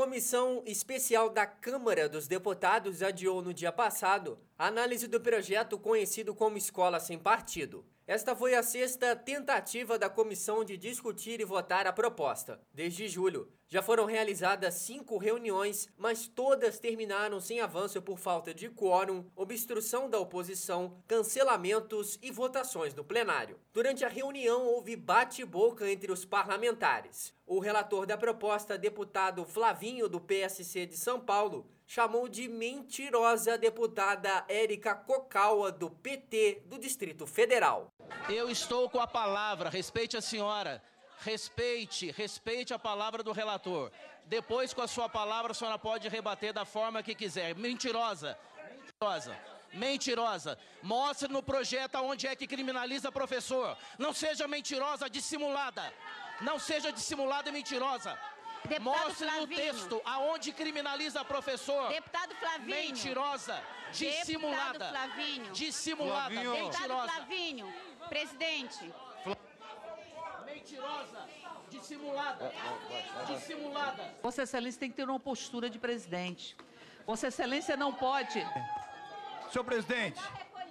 Comissão Especial da Câmara dos Deputados adiou no dia passado a análise do projeto conhecido como Escola Sem Partido. Esta foi a sexta tentativa da comissão de discutir e votar a proposta. Desde julho, já foram realizadas cinco reuniões, mas todas terminaram sem avanço por falta de quórum, obstrução da oposição, cancelamentos e votações no plenário. Durante a reunião, houve bate-boca entre os parlamentares. O relator da proposta, deputado Flavinho, do PSC de São Paulo, chamou de mentirosa a deputada Érica Cocaua, do PT do Distrito Federal. Eu estou com a palavra, respeite a senhora. Respeite, respeite a palavra do relator. Depois, com a sua palavra, a senhora pode rebater da forma que quiser. Mentirosa, mentirosa, mentirosa. Mostre no projeto onde é que criminaliza professor. Não seja mentirosa, dissimulada. Não seja dissimulada e mentirosa. Deputado Mostre Flavinho. no texto aonde criminaliza professor. Deputado Flavinho. Mentirosa, dissimulada. Deputado Flavinho. Dissimulada, Flavinho. Deputado mentirosa. Flavinho. Presidente. Mentirosa, dissimulada. Dissimulada. Vossa Excelência tem que ter uma postura de presidente. Vossa Excelência não pode. Senhor presidente,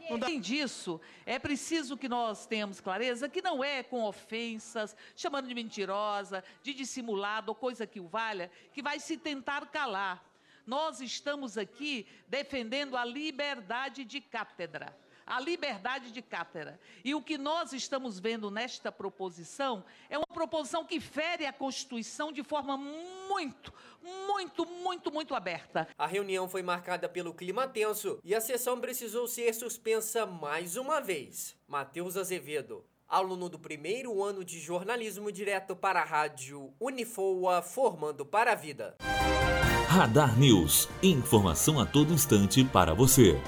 Além disso, é preciso que nós tenhamos clareza que não é com ofensas, chamando de mentirosa, de dissimulado ou coisa que o valha, que vai se tentar calar. Nós estamos aqui defendendo a liberdade de cátedra. A liberdade de cátedra. E o que nós estamos vendo nesta proposição é uma proposição que fere a Constituição de forma muito, muito, muito, muito aberta. A reunião foi marcada pelo clima tenso e a sessão precisou ser suspensa mais uma vez. Matheus Azevedo, aluno do primeiro ano de jornalismo direto para a rádio Unifoa, formando para a vida. Radar News. Informação a todo instante para você.